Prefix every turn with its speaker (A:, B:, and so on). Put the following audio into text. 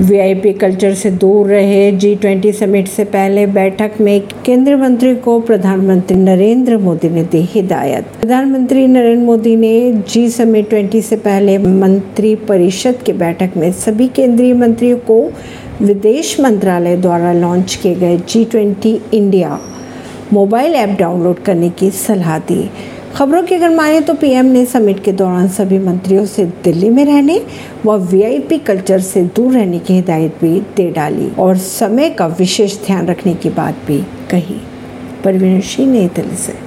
A: VIP culture से दूर रहे। जी ट्वेंटी समिट से पहले बैठक में केंद्रीय मंत्री को प्रधानमंत्री नरेंद्र मोदी ने दी हिदायत। प्रधानमंत्री नरेंद्र मोदी ने जी समिट ट्वेंटी से पहले मंत्री परिषद की बैठक में सभी केंद्रीय मंत्रियों को विदेश मंत्रालय द्वारा लॉन्च किए गए G twenty India mobile app download करने की सलाह दी। खबरों की अगर माने तो पीएम ने समिट के दौरान सभी मंत्रियों से दिल्ली में रहने व वीआईपी कल्चर से दूर रहने की हिदायत भी दे डाली और समय का विशेष ध्यान रखने की बात भी कही। परवीन सिंह, नई दिल्ली से।